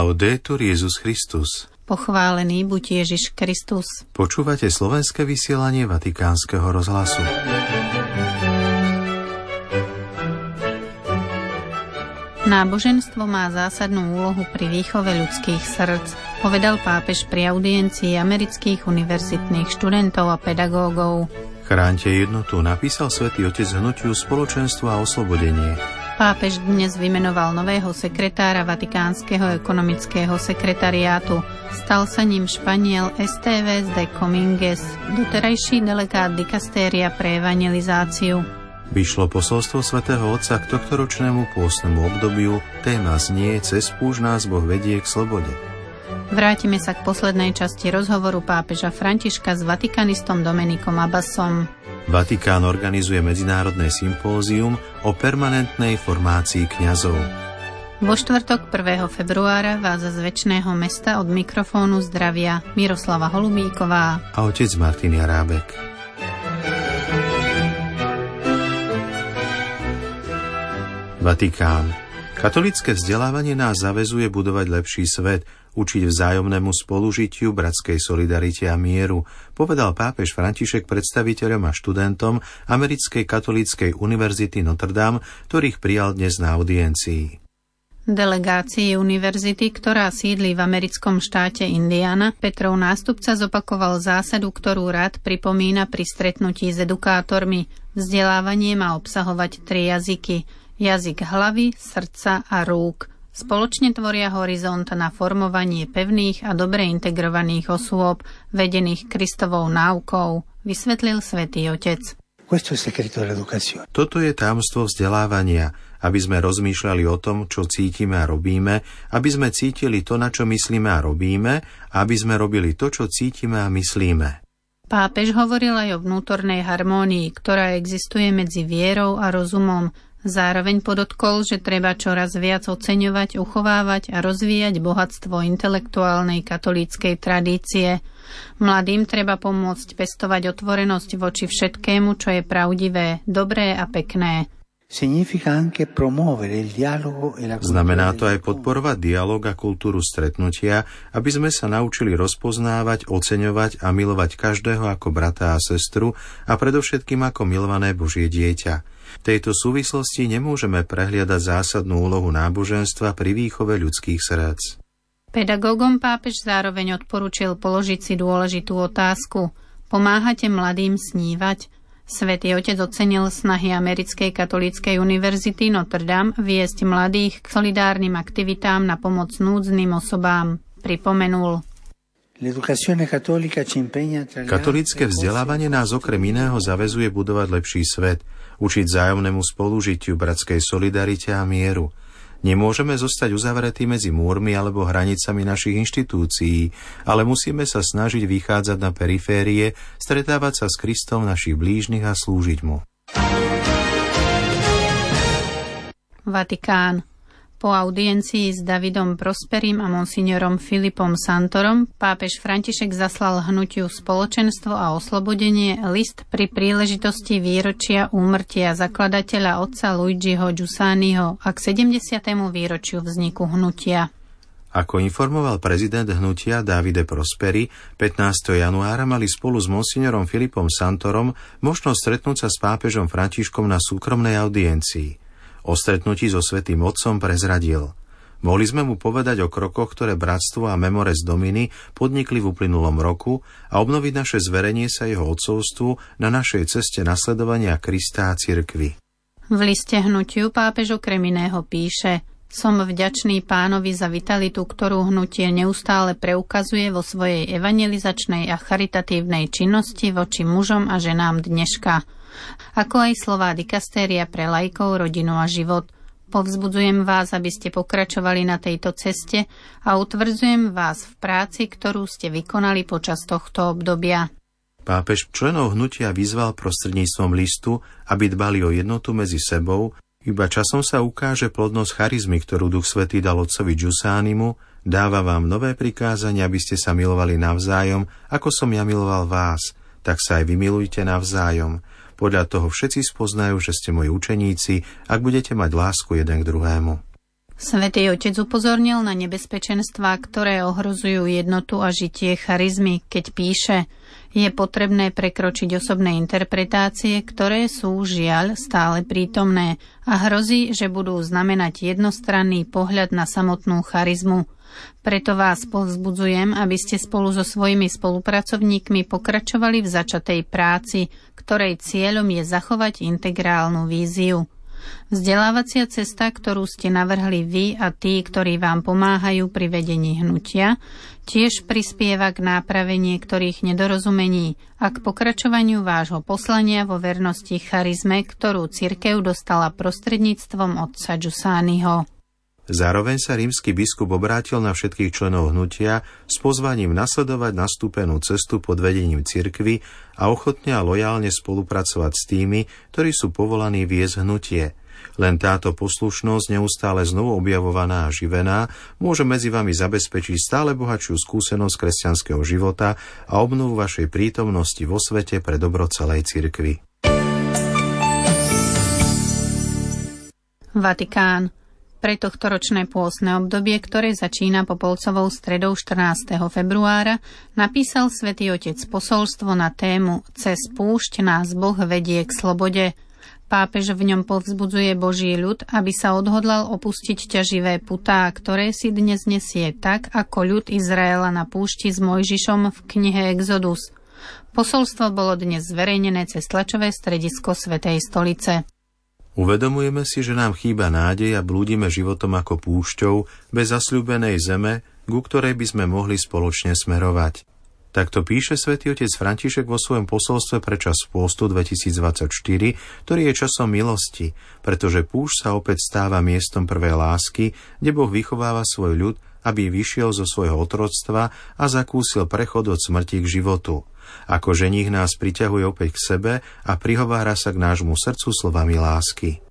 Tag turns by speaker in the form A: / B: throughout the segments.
A: Laudetur Jezus Christus.
B: Pochválený buď Ježiš Kristus.
A: Počúvate slovenské vysielanie Vatikánskeho rozhlasu.
B: Náboženstvo má zásadnú úlohu pri výchove ľudských srdc, povedal pápež pri audiencii amerických univerzitných študentov a pedagógov.
A: Chránte jednotu, napísal svätý Otec hnutiu spoločenstvo a oslobodenie.
B: Pápež dnes vymenoval nového sekretára Vatikánskeho ekonomického sekretariátu. Stal sa ním Španiel Esteves de Cominges, doterajší delegát dikastéria pre evangelizáciu.
A: Vyšlo posolstvo svätého Otca k tohtoročnému pôstnemu obdobiu. Téma znie Cez púž nás Boh vedie k slobode.
B: Vrátime sa k poslednej časti rozhovoru pápeža Františka s vatikanistom Dominikom Abbasom.
A: Vatikán organizuje medzinárodné sympózium o permanentnej formácii kňazov.
B: Vo štvrtok 1. februára vás z väčšného mesta od mikrofónu zdravia Miroslava Holubíková
A: a otec Martin Jarábek. Vatikán. Katolické vzdelávanie nás zavezuje budovať lepší svet – učiť vzájomnému spolužitiu, bratskej solidarite a mieru, povedal pápež František predstaviteľom a študentom Americkej katolíckej univerzity Notre Dame, ktorých prijal dnes na audiencii.
B: Delegácii univerzity, ktorá sídli v americkom štáte Indiana, Petrov nástupca zopakoval zásadu, ktorú rád pripomína pri stretnutí s edukátormi. Vzdelávanie má obsahovať tri jazyky. Jazyk hlavy, srdca a rúk – Spoločne tvoria horizont na formovanie pevných a dobre integrovaných osôb, vedených Kristovou náukou, vysvetlil svätý Otec.
A: Toto je támstvo vzdelávania, aby sme rozmýšľali o tom, čo cítime a robíme, aby sme cítili to, na čo myslíme a robíme, a aby sme robili to, čo cítime a myslíme.
B: Pápež hovoril aj o vnútornej harmónii, ktorá existuje medzi vierou a rozumom, Zároveň podotkol, že treba čoraz viac oceňovať, uchovávať a rozvíjať bohatstvo intelektuálnej katolíckej tradície. Mladým treba pomôcť pestovať otvorenosť voči všetkému, čo je pravdivé, dobré a pekné.
A: E Znamená to aj podporovať dialog a kultúru stretnutia, aby sme sa naučili rozpoznávať, oceňovať a milovať každého ako brata a sestru a predovšetkým ako milované Božie dieťa. V tejto súvislosti nemôžeme prehliadať zásadnú úlohu náboženstva pri výchove ľudských srdc.
B: Pedagógom pápež zároveň odporučil položiť si dôležitú otázku. Pomáhate mladým snívať? Svetý otec ocenil snahy Americkej katolíckej univerzity Notre Dame viesť mladých k solidárnym aktivitám na pomoc núdznym osobám. Pripomenul.
A: Katolícke vzdelávanie nás okrem iného zavezuje budovať lepší svet, učiť zájomnému spolužitiu, bratskej solidarite a mieru. Nemôžeme zostať uzavretí medzi múrmi alebo hranicami našich inštitúcií, ale musíme sa snažiť vychádzať na periférie, stretávať sa s Kristom našich blížnych a slúžiť mu.
B: Vatikán. Po audiencii s Davidom Prosperim a monsignorom Filipom Santorom pápež František zaslal hnutiu Spoločenstvo a oslobodenie list pri príležitosti výročia úmrtia zakladateľa otca Luigiho Giussaniho a k 70. výročiu vzniku hnutia.
A: Ako informoval prezident hnutia Davide Prosperi, 15. januára mali spolu s monsignorom Filipom Santorom možnosť stretnúť sa s pápežom Františkom na súkromnej audiencii. O stretnutí so Svetým Otcom prezradil. Mohli sme mu povedať o krokoch, ktoré Bratstvo a Memores Dominy podnikli v uplynulom roku a obnoviť naše zverenie sa jeho odcovstvu na našej ceste nasledovania Krista a cirkvy.
B: V liste hnutiu pápež okrem píše Som vďačný pánovi za vitalitu, ktorú hnutie neustále preukazuje vo svojej evangelizačnej a charitatívnej činnosti voči mužom a ženám dneška – ako aj slová dikastéria pre lajkov, rodinu a život. Povzbudzujem vás, aby ste pokračovali na tejto ceste a utvrdzujem vás v práci, ktorú ste vykonali počas tohto obdobia.
A: Pápež členov hnutia vyzval prostredníctvom listu, aby dbali o jednotu medzi sebou, iba časom sa ukáže plodnosť charizmy, ktorú Duch Svetý dal otcovi Džusánimu, dáva vám nové prikázania, aby ste sa milovali navzájom, ako som ja miloval vás, tak sa aj vymilujte navzájom. Podľa toho všetci spoznajú, že ste moji učeníci, ak budete mať lásku jeden k druhému.
B: Svetý Otec upozornil na nebezpečenstvá, ktoré ohrozujú jednotu a žitie charizmy, keď píše je potrebné prekročiť osobné interpretácie, ktoré sú žiaľ stále prítomné a hrozí, že budú znamenať jednostranný pohľad na samotnú charizmu. Preto vás povzbudzujem, aby ste spolu so svojimi spolupracovníkmi pokračovali v začatej práci, ktorej cieľom je zachovať integrálnu víziu. Vzdelávacia cesta, ktorú ste navrhli vy a tí, ktorí vám pomáhajú pri vedení hnutia, tiež prispieva k náprave niektorých nedorozumení a k pokračovaniu vášho poslania vo vernosti charizme, ktorú cirkev dostala prostredníctvom otca Giussaniho.
A: Zároveň sa rímsky biskup obrátil na všetkých členov hnutia s pozvaním nasledovať nastúpenú cestu pod vedením cirkvy a ochotne a lojálne spolupracovať s tými, ktorí sú povolaní viesť hnutie. Len táto poslušnosť, neustále znovu objavovaná a živená, môže medzi vami zabezpečiť stále bohatšiu skúsenosť kresťanského života a obnovu vašej prítomnosti vo svete pre dobro celej cirkvi.
B: Vatikán. Pre tohtoročné pôsne obdobie, ktoré začína popolcovou stredou 14. februára, napísal svätý Otec posolstvo na tému Cez púšť nás Boh vedie k slobode. Pápež v ňom povzbudzuje Boží ľud, aby sa odhodlal opustiť ťaživé putá, ktoré si dnes nesie tak, ako ľud Izraela na púšti s Mojžišom v knihe Exodus. Posolstvo bolo dnes zverejnené cez tlačové stredisko Svetej stolice.
A: Uvedomujeme si, že nám chýba nádej a blúdime životom ako púšťou bez zasľúbenej zeme, ku ktorej by sme mohli spoločne smerovať. Takto píše svätý otec František vo svojom posolstve pre čas pôstu 2024, ktorý je časom milosti, pretože púšť sa opäť stáva miestom prvej lásky, kde Boh vychováva svoj ľud, aby vyšiel zo svojho otroctva a zakúsil prechod od smrti k životu. Ako ženích nás priťahuje opäť k sebe a prihovára sa k nášmu srdcu slovami lásky.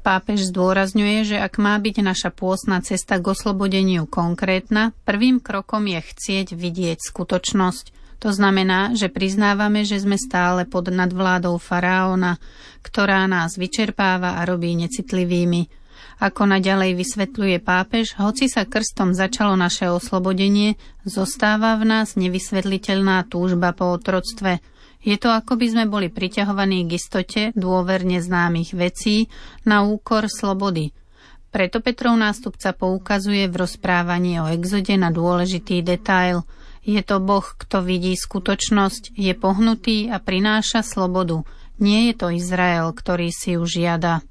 B: Pápež zdôrazňuje, že ak má byť naša pôsna cesta k oslobodeniu konkrétna, prvým krokom je chcieť vidieť skutočnosť. To znamená, že priznávame, že sme stále pod nadvládou faraóna, ktorá nás vyčerpáva a robí necitlivými. Ako naďalej vysvetľuje pápež, hoci sa krstom začalo naše oslobodenie, zostáva v nás nevysvetliteľná túžba po otroctve. Je to ako by sme boli priťahovaní k istote dôverne známych vecí na úkor slobody. Preto Petrov nástupca poukazuje v rozprávaní o exode na dôležitý detail. Je to Boh, kto vidí skutočnosť, je pohnutý a prináša slobodu. Nie je to Izrael, ktorý si ju žiada.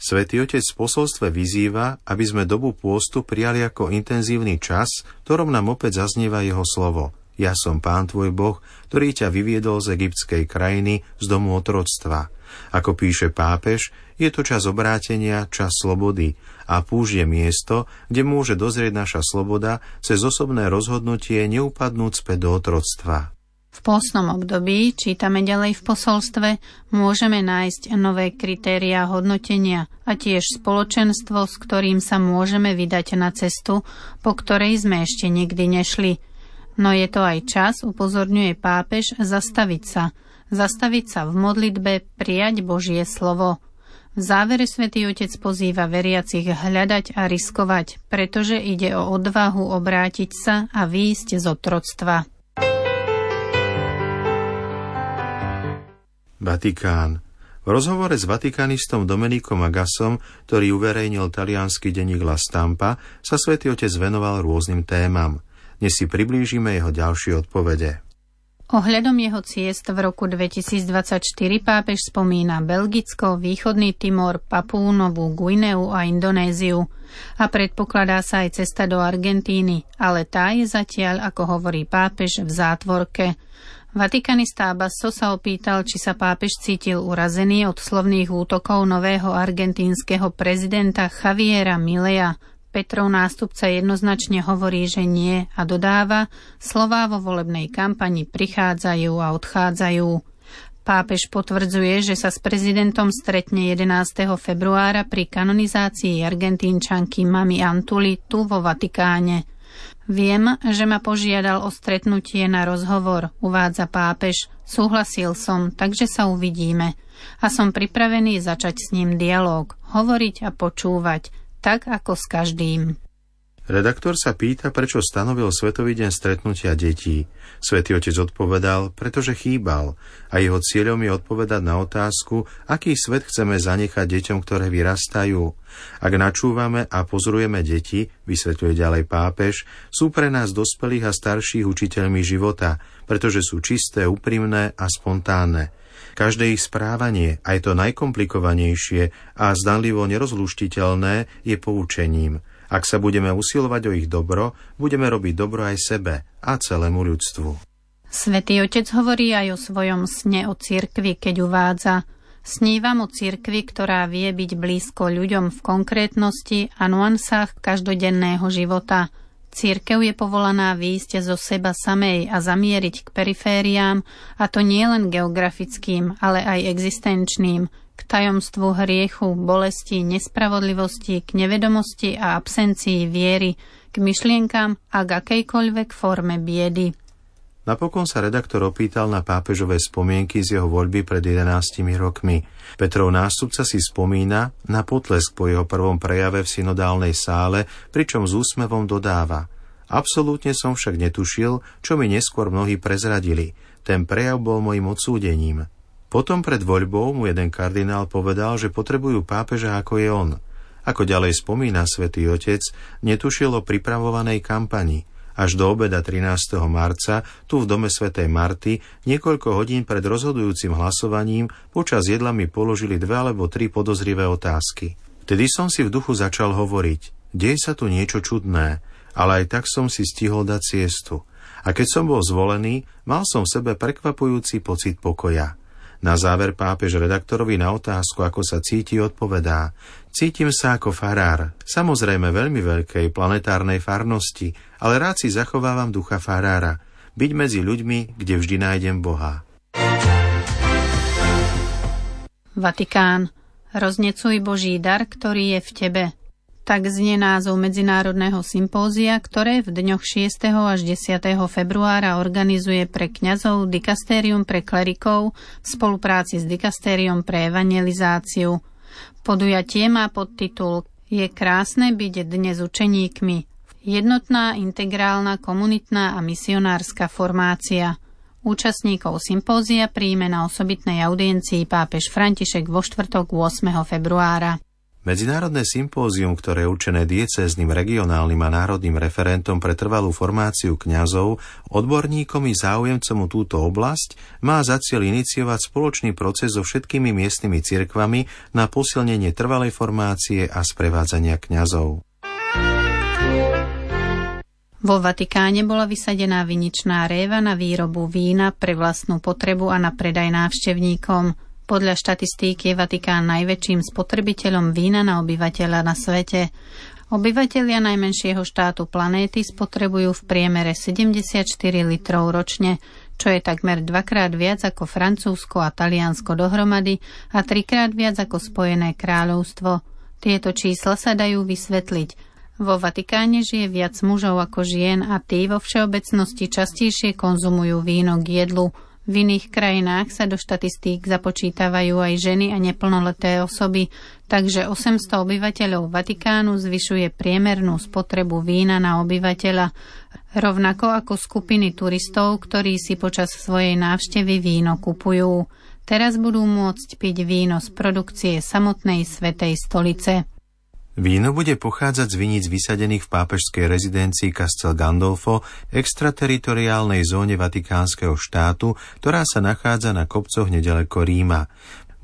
A: Svetý Otec v posolstve vyzýva, aby sme dobu pôstu prijali ako intenzívny čas, ktorom nám opäť zaznieva jeho slovo. Ja som pán tvoj Boh, ktorý ťa vyviedol z egyptskej krajiny, z domu otroctva. Ako píše pápež, je to čas obrátenia, čas slobody a púž je miesto, kde môže dozrieť naša sloboda cez osobné rozhodnutie neupadnúť späť do otroctva.
B: V pôsnom období, čítame ďalej v posolstve, môžeme nájsť nové kritéria hodnotenia a tiež spoločenstvo, s ktorým sa môžeme vydať na cestu, po ktorej sme ešte nikdy nešli. No je to aj čas, upozorňuje pápež, zastaviť sa. Zastaviť sa v modlitbe, prijať Božie slovo. V závere svätý Otec pozýva veriacich hľadať a riskovať, pretože ide o odvahu obrátiť sa a výjsť z otroctva.
A: Vatikán. V rozhovore s vatikanistom Domenikom Agasom, ktorý uverejnil talianský denník La Stampa, sa svätý Otec venoval rôznym témam. Dnes si priblížime jeho ďalšie odpovede.
B: Ohľadom jeho ciest v roku 2024 pápež spomína Belgicko, Východný Timor, Papúnovú, Guineu a Indonéziu. A predpokladá sa aj cesta do Argentíny, ale tá je zatiaľ, ako hovorí pápež, v zátvorke. Vatikanista Abasso sa opýtal, či sa pápež cítil urazený od slovných útokov nového argentínskeho prezidenta Javiera Mileja. Petrov nástupca jednoznačne hovorí, že nie a dodáva, slová vo volebnej kampani prichádzajú a odchádzajú. Pápež potvrdzuje, že sa s prezidentom stretne 11. februára pri kanonizácii argentínčanky Mami Antuli tu vo Vatikáne. Viem, že ma požiadal o stretnutie na rozhovor, uvádza pápež. Súhlasil som, takže sa uvidíme. A som pripravený začať s ním dialog, hovoriť a počúvať. Tak ako s každým.
A: Redaktor sa pýta, prečo stanovil Svetový deň stretnutia detí. Svetý otec odpovedal, pretože chýbal a jeho cieľom je odpovedať na otázku, aký svet chceme zanechať deťom, ktoré vyrastajú. Ak načúvame a pozorujeme deti, vysvetľuje ďalej pápež, sú pre nás dospelých a starších učiteľmi života, pretože sú čisté, úprimné a spontánne. Každé ich správanie, aj to najkomplikovanejšie a zdanlivo nerozluštiteľné, je poučením – ak sa budeme usilovať o ich dobro, budeme robiť dobro aj sebe a celému ľudstvu.
B: Svetý Otec hovorí aj o svojom sne o cirkvi, keď uvádza Snívam o cirkvi, ktorá vie byť blízko ľuďom v konkrétnosti a nuansách každodenného života. Církev je povolaná výjsť zo seba samej a zamieriť k perifériám, a to nie len geografickým, ale aj existenčným, k tajomstvu hriechu, bolesti, nespravodlivosti, k nevedomosti a absencii viery, k myšlienkam a k akejkoľvek forme biedy.
A: Napokon sa redaktor opýtal na pápežové spomienky z jeho voľby pred 11 rokmi. Petrov nástupca si spomína na potlesk po jeho prvom prejave v synodálnej sále, pričom s úsmevom dodáva. Absolútne som však netušil, čo mi neskôr mnohí prezradili. Ten prejav bol mojim odsúdením. Potom pred voľbou mu jeden kardinál povedal, že potrebujú pápeža ako je on. Ako ďalej spomína svätý Otec, netušil o pripravovanej kampani. Až do obeda 13. marca tu v dome svätej Marty niekoľko hodín pred rozhodujúcim hlasovaním počas jedla mi položili dve alebo tri podozrivé otázky. Vtedy som si v duchu začal hovoriť, deje sa tu niečo čudné, ale aj tak som si stihol dať siestu. A keď som bol zvolený, mal som v sebe prekvapujúci pocit pokoja. Na záver pápež redaktorovi na otázku, ako sa cíti, odpovedá Cítim sa ako farár, samozrejme veľmi veľkej planetárnej farnosti, ale rád si zachovávam ducha farára, byť medzi ľuďmi, kde vždy nájdem Boha.
B: Vatikán. Roznecuj Boží dar, ktorý je v tebe – tak znie názov Medzinárodného sympózia, ktoré v dňoch 6. až 10. februára organizuje pre kňazov Dikastérium pre klerikov v spolupráci s Dikastérium pre evangelizáciu. Podujatie má podtitul Je krásne byť dnes učeníkmi. Jednotná, integrálna, komunitná a misionárska formácia. Účastníkov sympózia príjme na osobitnej audiencii pápež František vo štvrtok 8. februára.
A: Medzinárodné sympózium, ktoré je určené diecézným, regionálnym a národným referentom pre trvalú formáciu kňazov, odborníkom i záujemcom túto oblasť, má za cieľ iniciovať spoločný proces so všetkými miestnymi cirkvami na posilnenie trvalej formácie a sprevádzania kňazov.
B: Vo Vatikáne bola vysadená viničná réva na výrobu vína pre vlastnú potrebu a na predaj návštevníkom. Podľa štatistík je Vatikán najväčším spotrebiteľom vína na obyvateľa na svete. Obyvatelia najmenšieho štátu planéty spotrebujú v priemere 74 litrov ročne, čo je takmer dvakrát viac ako Francúzsko a Taliansko dohromady a trikrát viac ako Spojené kráľovstvo. Tieto čísla sa dajú vysvetliť. Vo Vatikáne žije viac mužov ako žien a tí vo všeobecnosti častejšie konzumujú víno k jedlu – v iných krajinách sa do štatistík započítavajú aj ženy a neplnoleté osoby, takže 800 obyvateľov Vatikánu zvyšuje priemernú spotrebu vína na obyvateľa, rovnako ako skupiny turistov, ktorí si počas svojej návštevy víno kupujú. Teraz budú môcť piť víno z produkcie samotnej Svetej stolice.
A: Víno bude pochádzať z viníc vysadených v pápežskej rezidencii Castel Gandolfo, extrateritoriálnej zóne Vatikánskeho štátu, ktorá sa nachádza na kopcoch nedaleko Ríma.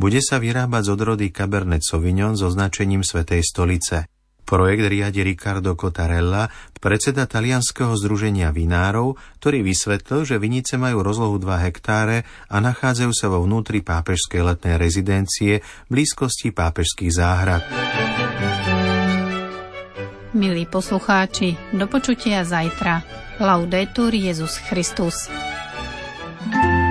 A: Bude sa vyrábať z odrody Cabernet Sauvignon so značením Svetej stolice. Projekt riadi Riccardo Cottarella, predseda talianského združenia vinárov, ktorý vysvetlil, že vinice majú rozlohu 2 hektáre a nachádzajú sa vo vnútri pápežskej letnej rezidencie v blízkosti pápežských záhrad.
B: Milí poslucháči, do počutia zajtra. Laudetur Jezus Christus. thank you